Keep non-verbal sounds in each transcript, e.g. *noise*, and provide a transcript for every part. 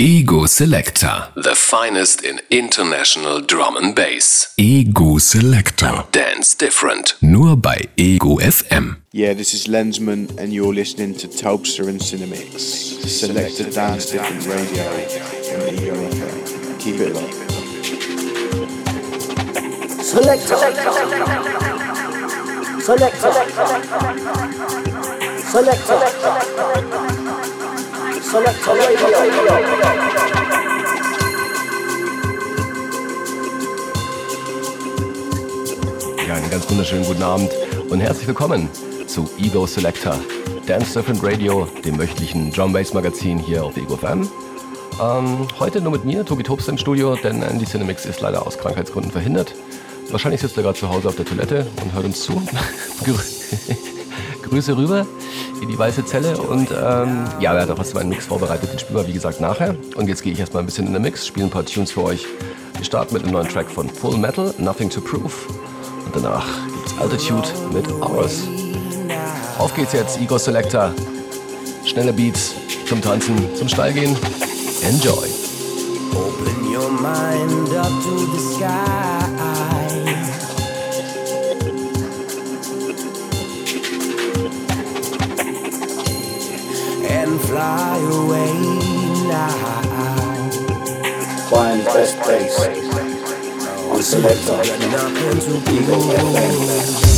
Ego Selector. The finest in international drum and bass. Ego Selector. Dance different. Nur bei Ego FM. Yeah, this is Lensman, and you're listening to Taubster and Cinemix. Selected Dance Different Radio on Ego FM. Keep it locked. Selector. Selector. Selector. Selector Radio. Ja, einen ganz wunderschönen guten Abend und herzlich willkommen zu Ego Selector, Dance Different Radio, dem wöchentlichen Drum Bass Magazin hier auf Ego FM. Ähm, heute nur mit mir, Tobi Tobst im Studio, denn Andy Cinemix ist leider aus Krankheitsgründen verhindert. Wahrscheinlich sitzt er gerade zu Hause auf der Toilette und hört uns zu. *laughs* Grü- Grüße rüber in die weiße Zelle und ähm, ja, er hat auch meinem Mix vorbereitet, den spielen wir wie gesagt nachher. Und jetzt gehe ich erstmal ein bisschen in den Mix, spiele ein paar Tunes für euch. Wir starten mit einem neuen Track von Full Metal, Nothing to Prove. Und danach gibt's Altitude mit Hours. Auf geht's jetzt, Ego Selector. Schnelle Beats zum Tanzen, zum Steil gehen. Enjoy. Open your mind up to the sky. Fly away now. Find the best place on Selector. Nothing to Ego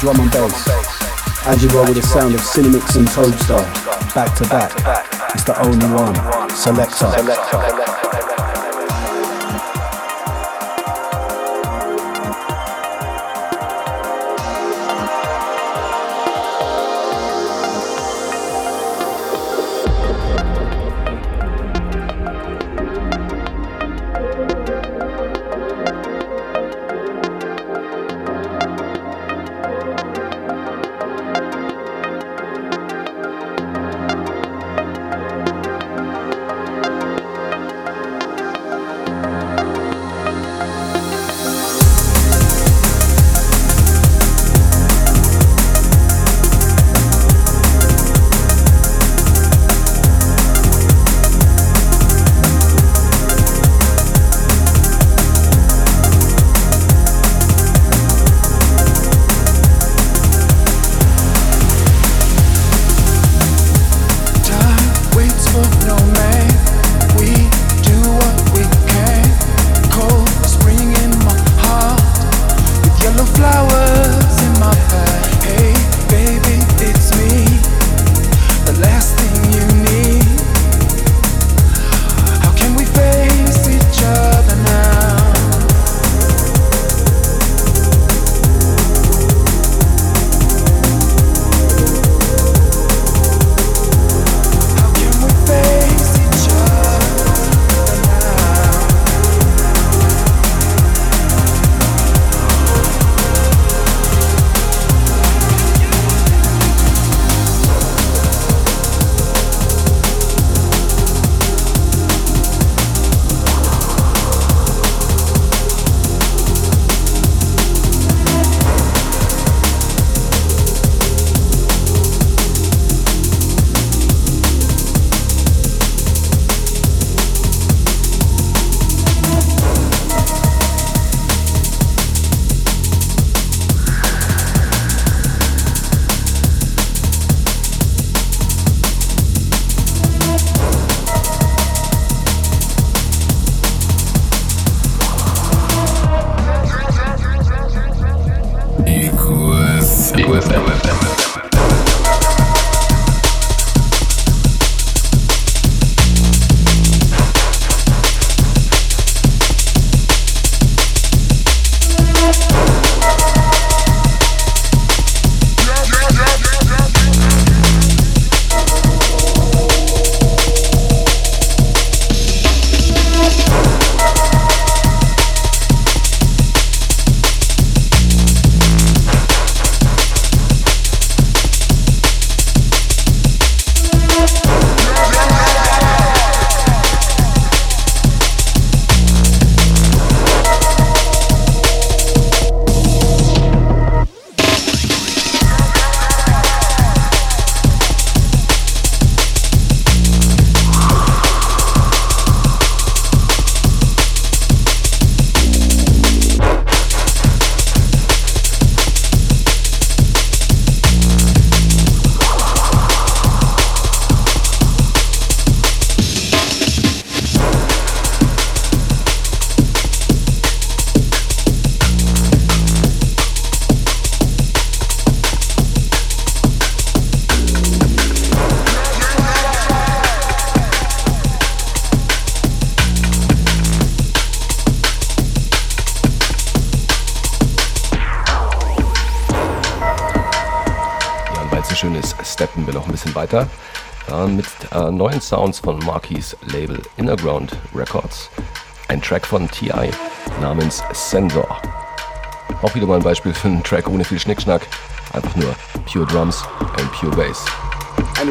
drum and bass. As you roll with the sound of Cinemix and Toadstar, back to back, it's the only one, Selector. weiter neuen Sounds von Marquis Label Innerground Records. Ein Track von TI namens Sensor. Auch wieder mal ein Beispiel für einen Track ohne viel Schnickschnack. Einfach nur Pure Drums and Pure Bass. And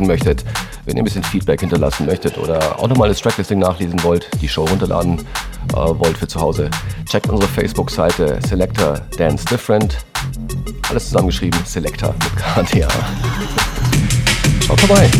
treten möchtet, wenn ihr ein bisschen Feedback hinterlassen möchtet oder auch nochmal das Tracklisting nachlesen wollt, die Show runterladen äh, wollt für zu Hause, checkt unsere Facebook-Seite Selector Dance Different. Alles zusammengeschrieben, Selector mit KDA. Schaut vorbei.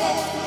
Lord.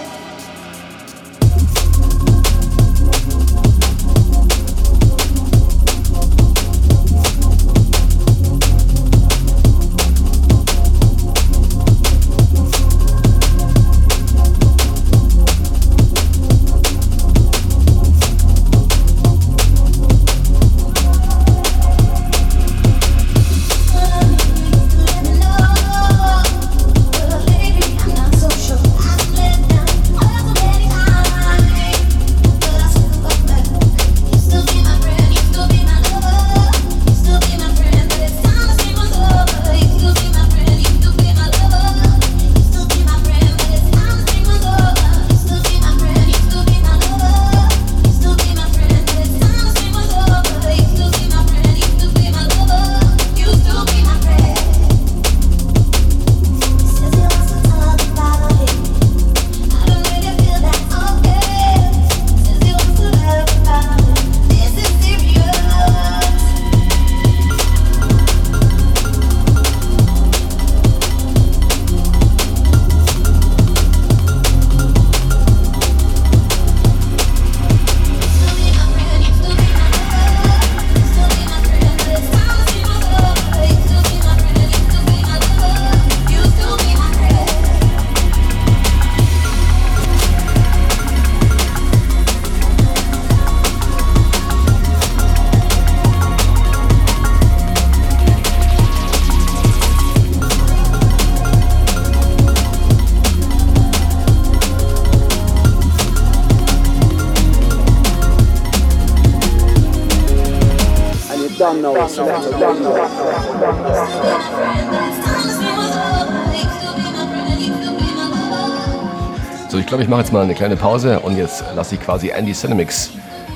So, ich glaube, ich mache jetzt mal eine kleine Pause und jetzt lasse ich quasi Andy Cinemix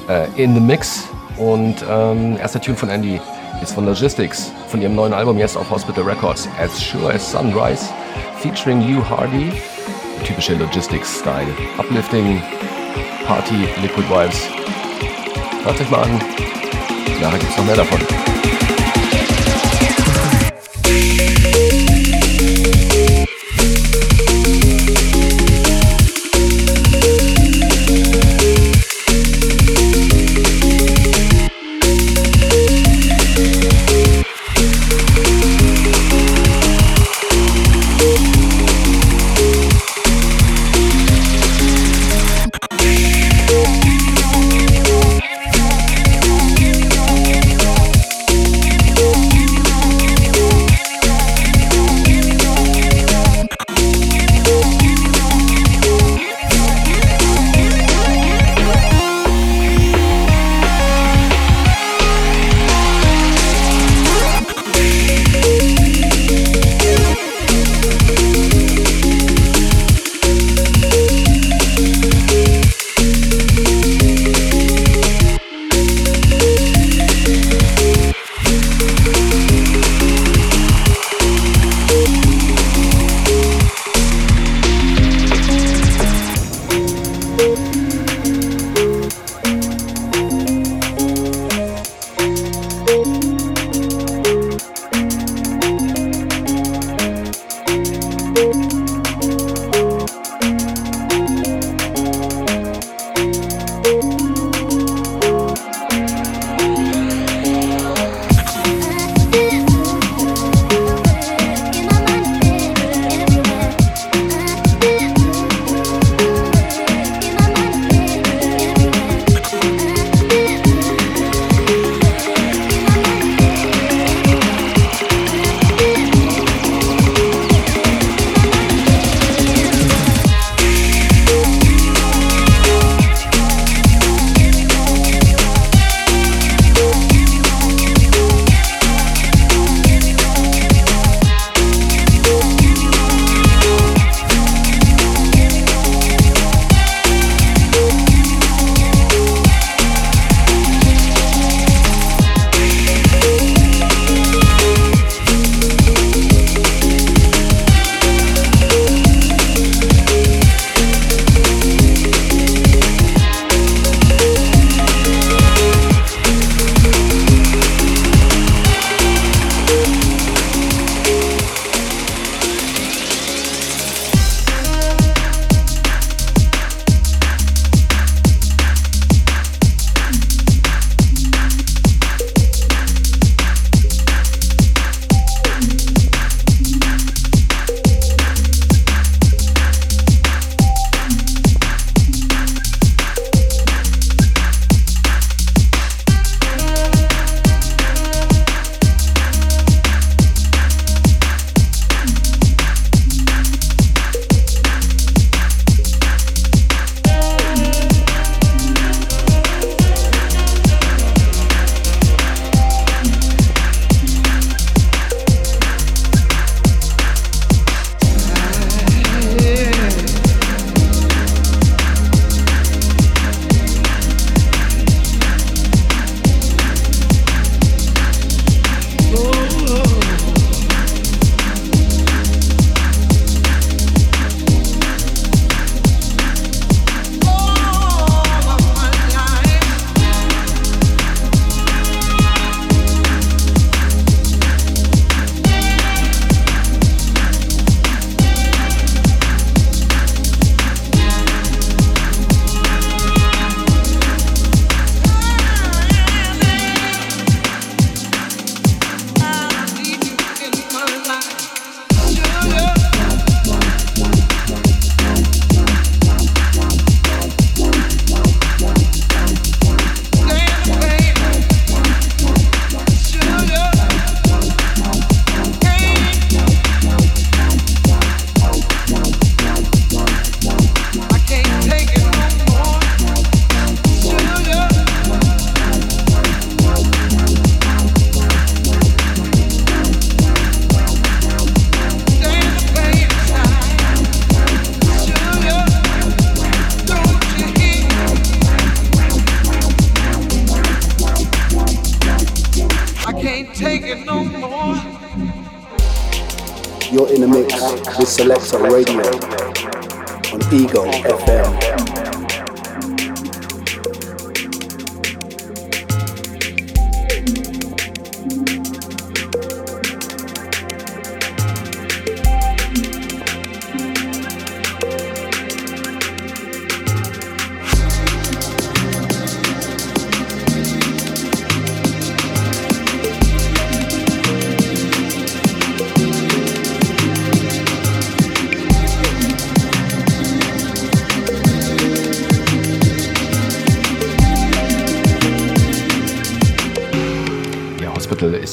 äh, in the Mix. Und ähm, erster Tune von Andy ist von Logistics, von ihrem neuen Album jetzt auf Hospital Records, As Sure as Sunrise, featuring You Hardy. Typische Logistics-Style. Uplifting, Party, Liquid Vibes. Hört euch mal an. Nachher gibt es noch mehr davon.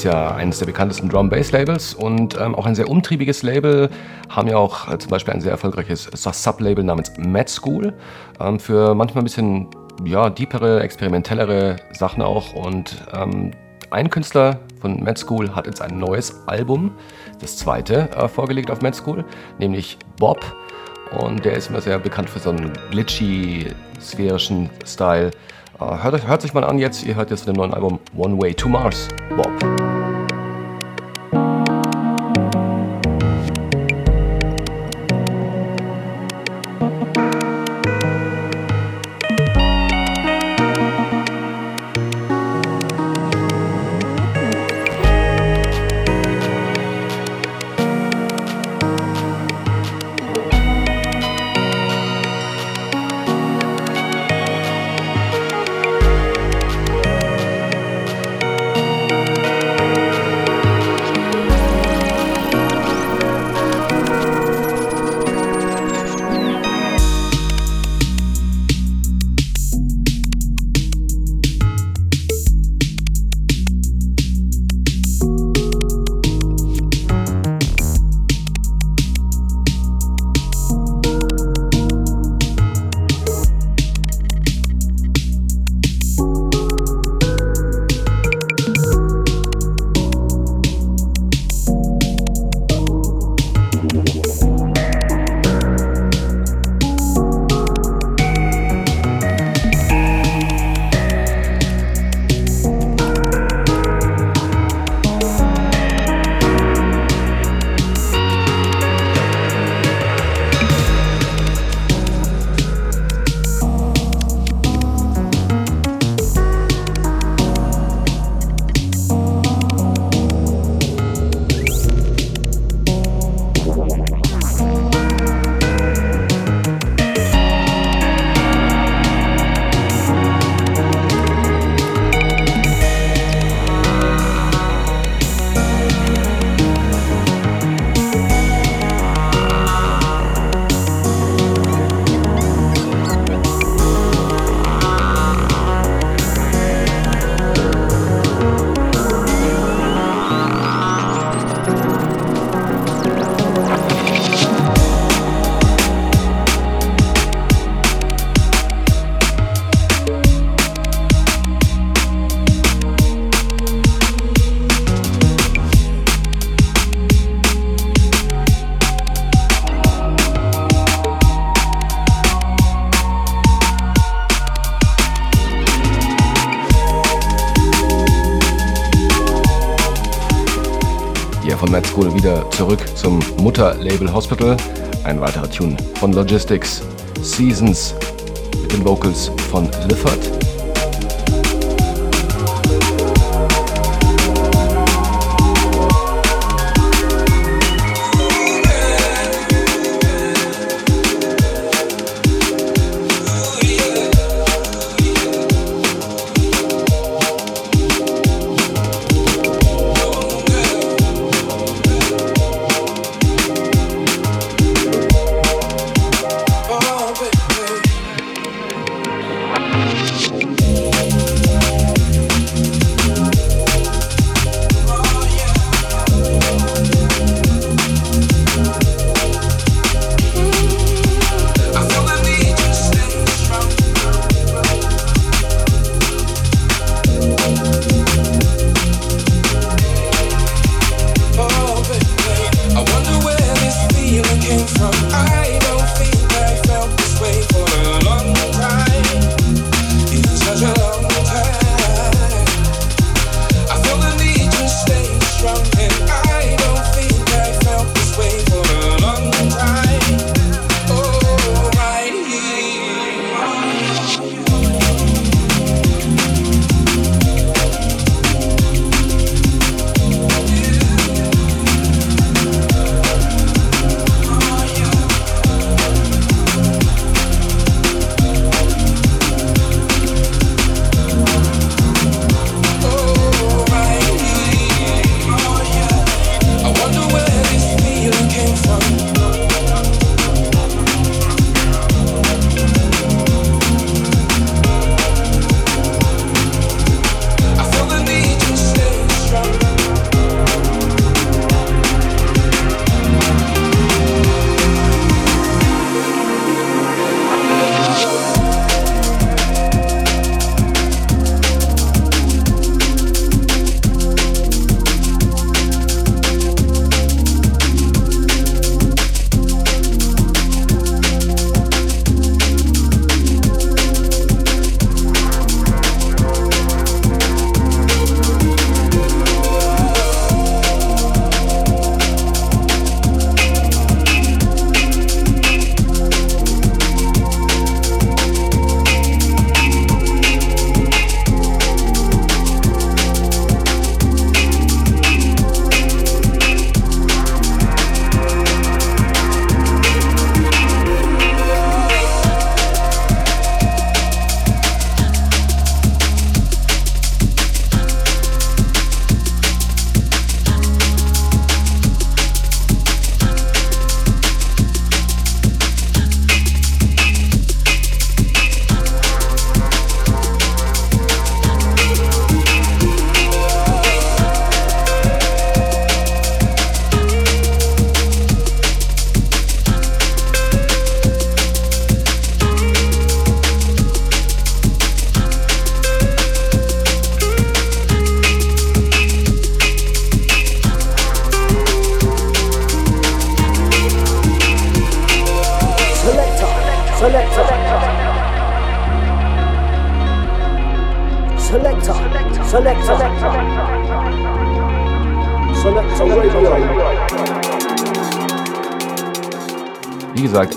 Ja eines der bekanntesten Drum-Bass-Labels und ähm, auch ein sehr umtriebiges Label. Haben ja auch äh, zum Beispiel ein sehr erfolgreiches Sub-Label namens Mad School ähm, für manchmal ein bisschen ja, deepere, experimentellere Sachen auch. Und ähm, ein Künstler von Mad School hat jetzt ein neues Album, das zweite, äh, vorgelegt auf Mad School, nämlich Bob. Und der ist immer sehr bekannt für so einen glitchy, sphärischen Style. Hört, hört sich mal an jetzt, ihr hört jetzt von dem neuen Album One Way to Mars, Bob. Mutterlabel Hospital. Ein weiterer Tune von Logistics. Seasons mit den Vocals von Lifford.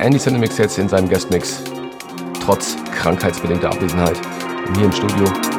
Andy Cinemix jetzt in seinem Guestmix, trotz krankheitsbedingter Abwesenheit, hier im Studio.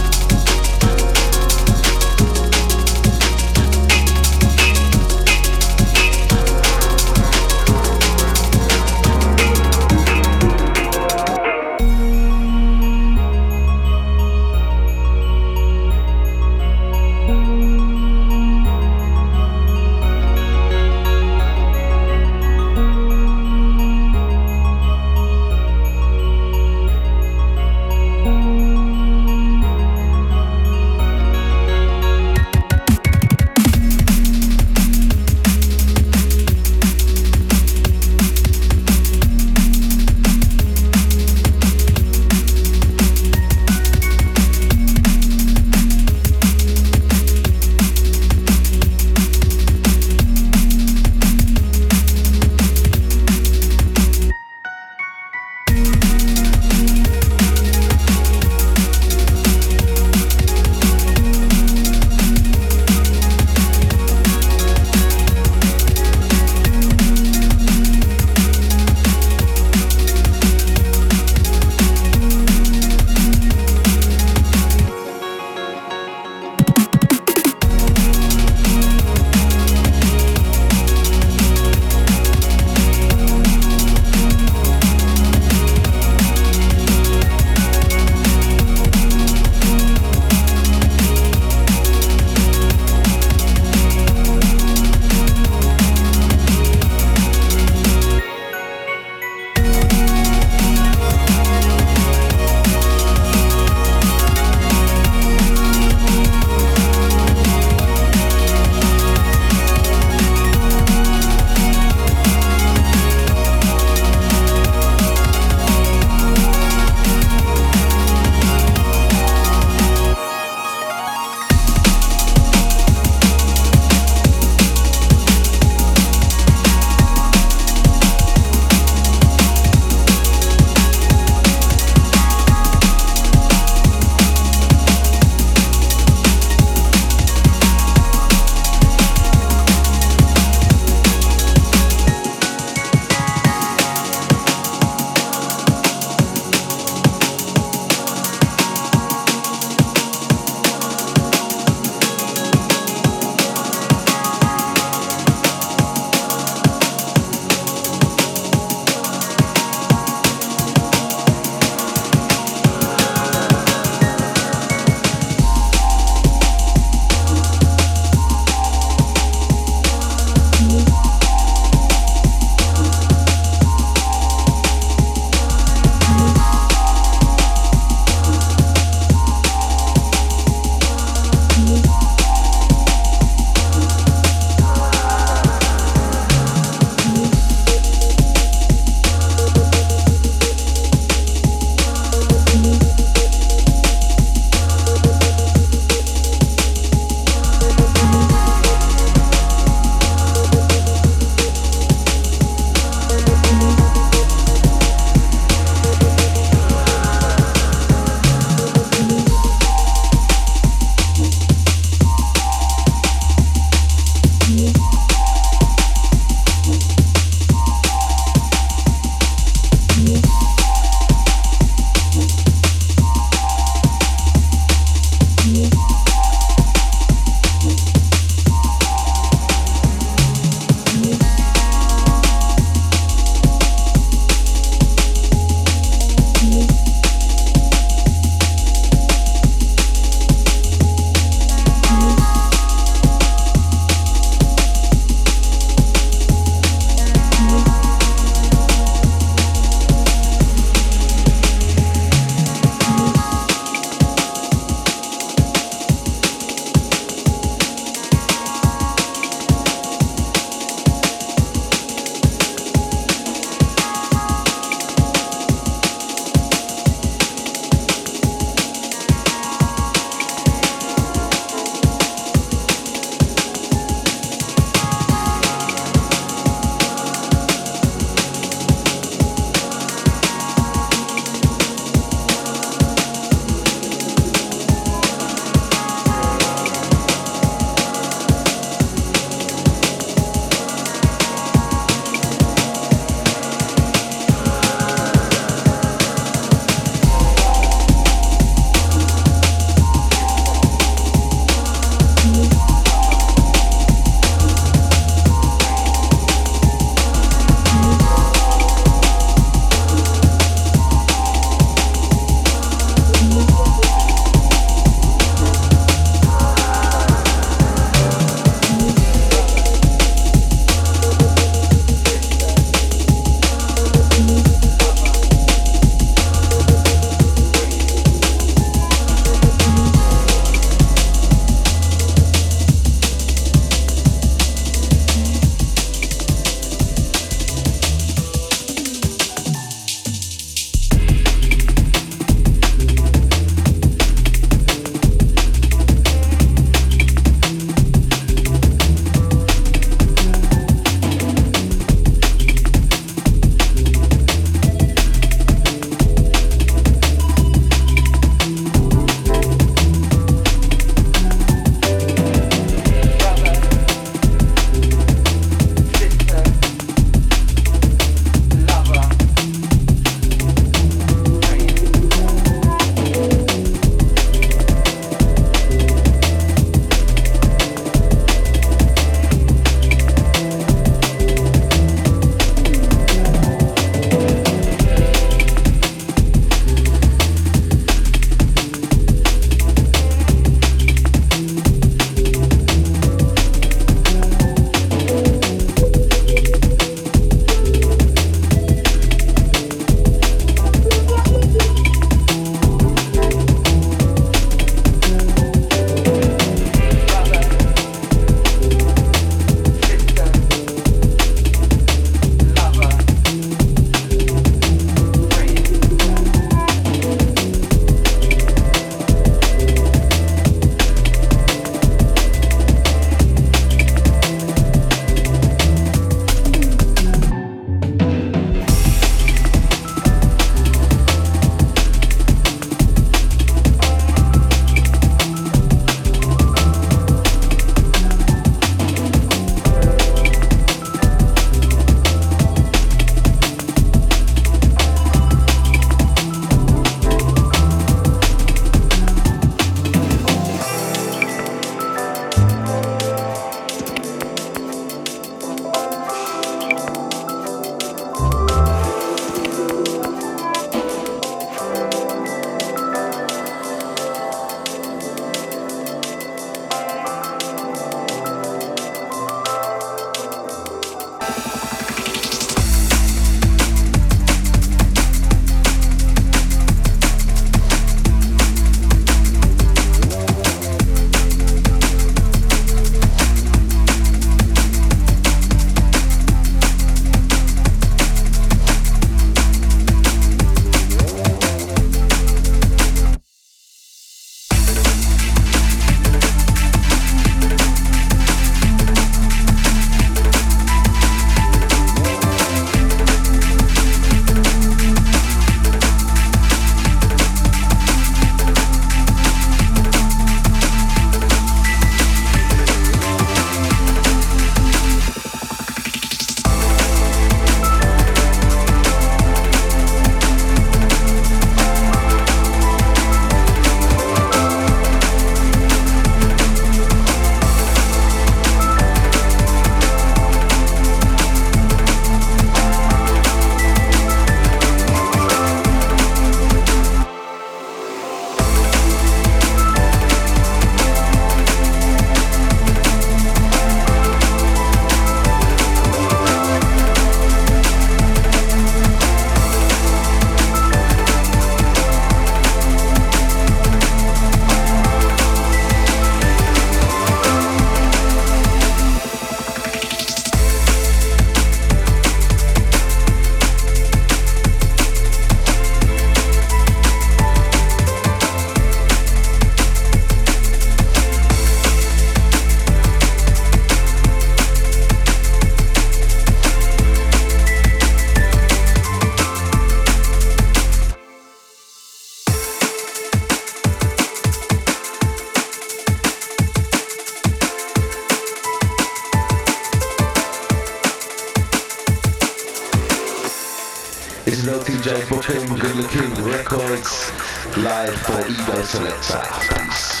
DJ Brooklyn, Good Looking Records, live for Ego Selector. Peace.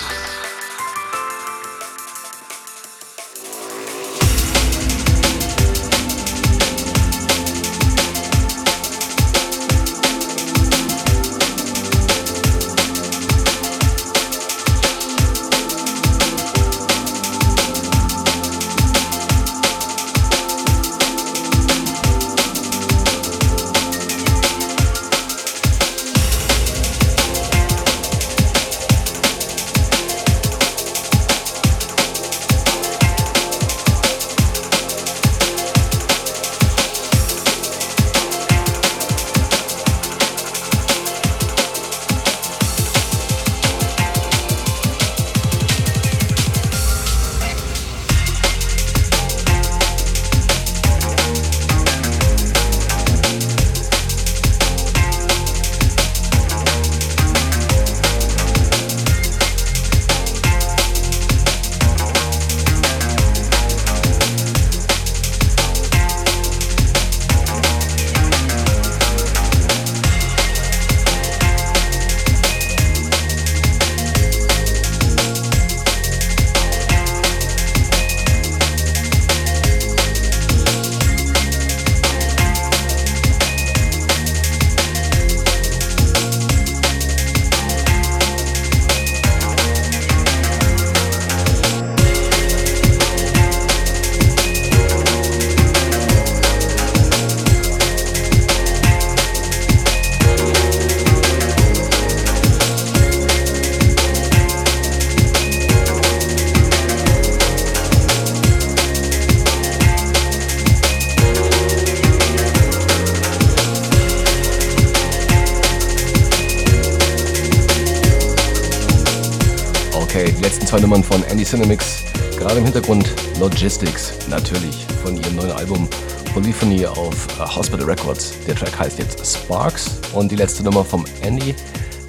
Nummern von Andy Cinemix. Gerade im Hintergrund Logistics, natürlich, von ihrem neuen Album Polyphony auf uh, Hospital Records. Der Track heißt jetzt Sparks und die letzte Nummer vom Andy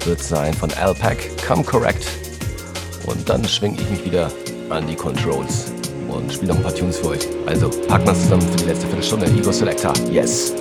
wird sein von Alpac, Come Correct. Und dann schwinge ich mich wieder an die Controls und spiele noch ein paar Tunes für euch. Also packen wir zusammen für die letzte Viertelstunde. Ego Selector, yes!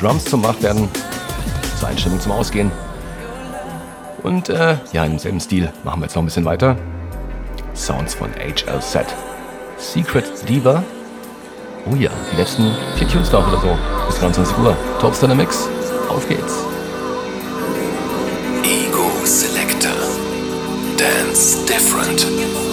Zum Wachwerden, zur Einstimmung zum Ausgehen. Und äh, ja, im selben Stil machen wir jetzt noch ein bisschen weiter. Sounds von HLZ. Secret Diva. Oh ja, die letzten vier Tunes noch oder so. Bis 23 Uhr. Topstar Mix. Auf geht's. Ego Selector. Dance different.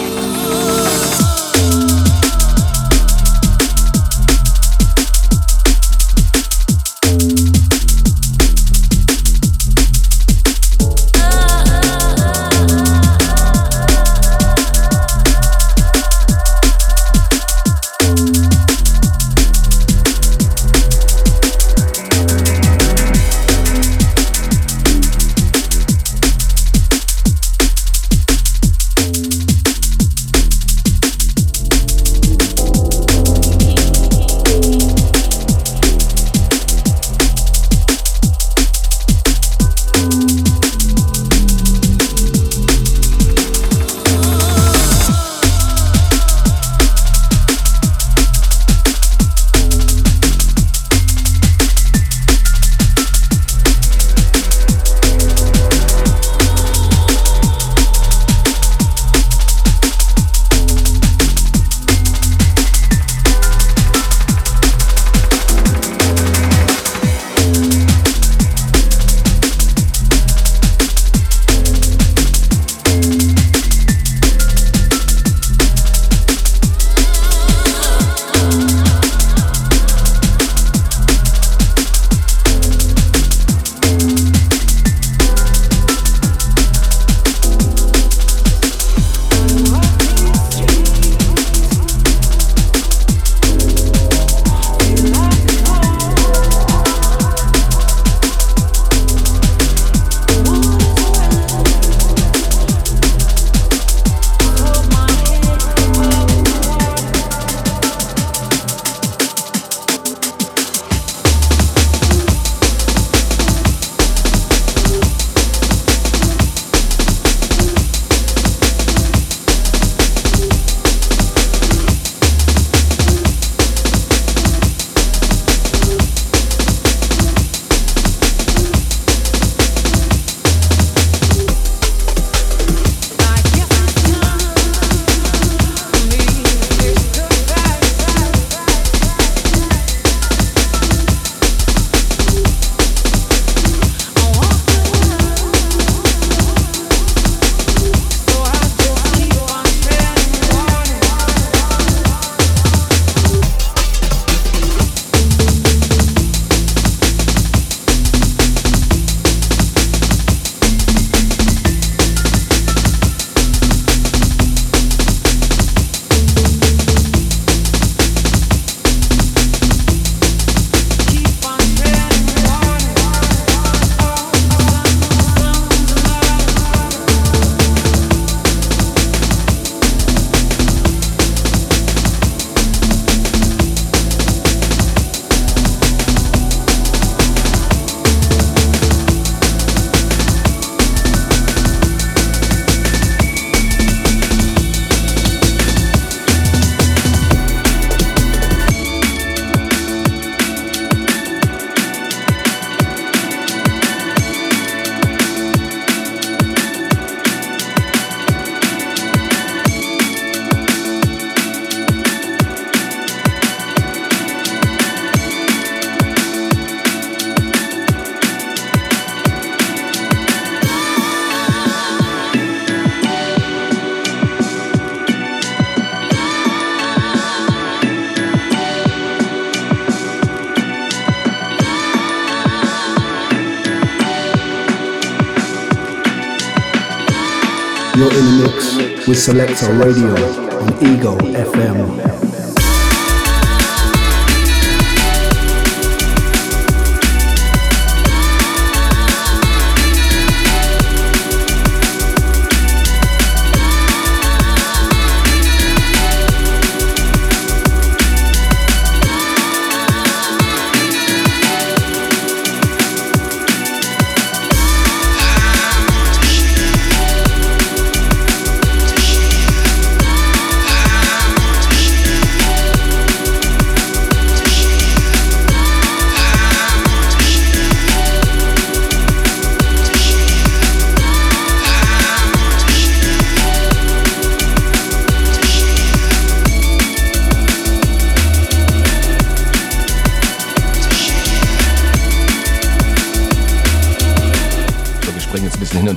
Selector Radio on Ego FM.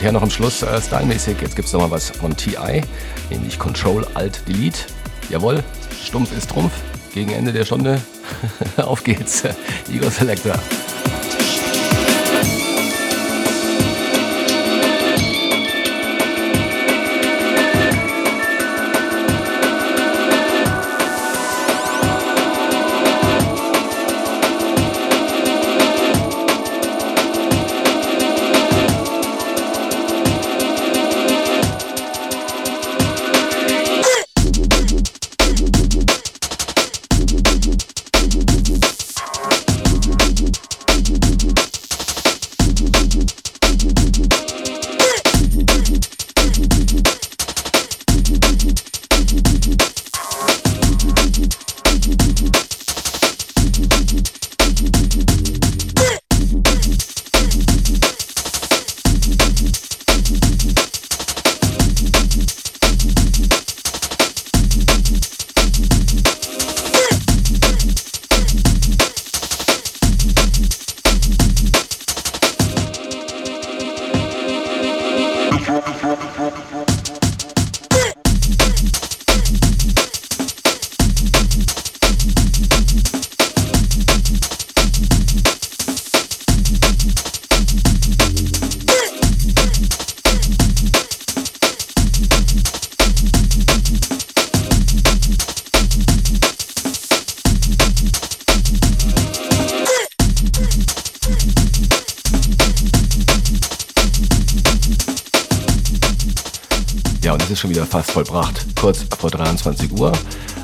Und her noch am Schluss äh, stylmäßig. Jetzt gibt es nochmal was von TI, nämlich Control Alt Delete. Jawohl, stumpf ist Trumpf. Gegen Ende der Stunde. *laughs* Auf geht's. Igor Selector.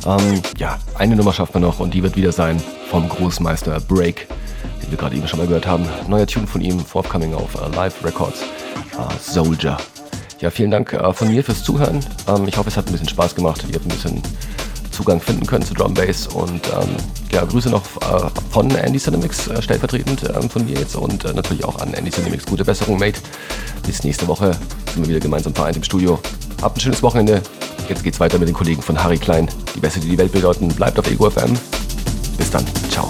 Ähm, ja, eine Nummer schafft man noch und die wird wieder sein vom Großmeister Break, den wir gerade eben schon mal gehört haben. Neuer Tune von ihm, forthcoming auf uh, Live Records, uh, Soldier. Ja, vielen Dank uh, von mir fürs Zuhören. Ähm, ich hoffe, es hat ein bisschen Spaß gemacht. Ihr habt ein bisschen Zugang finden können zu Drum Bass und ähm, ja, Grüße noch äh, von Andy Cinemix, äh, stellvertretend äh, von mir jetzt und äh, natürlich auch an Andy Cinemix. Gute Besserung, Mate. Bis nächste Woche sind wir wieder gemeinsam vereint im Studio. Habt ein schönes Wochenende. Jetzt geht's weiter mit den Kollegen von Harry Klein. Die Beste, die die Welt bedeuten. Bleibt auf Ego FM. Bis dann. Ciao.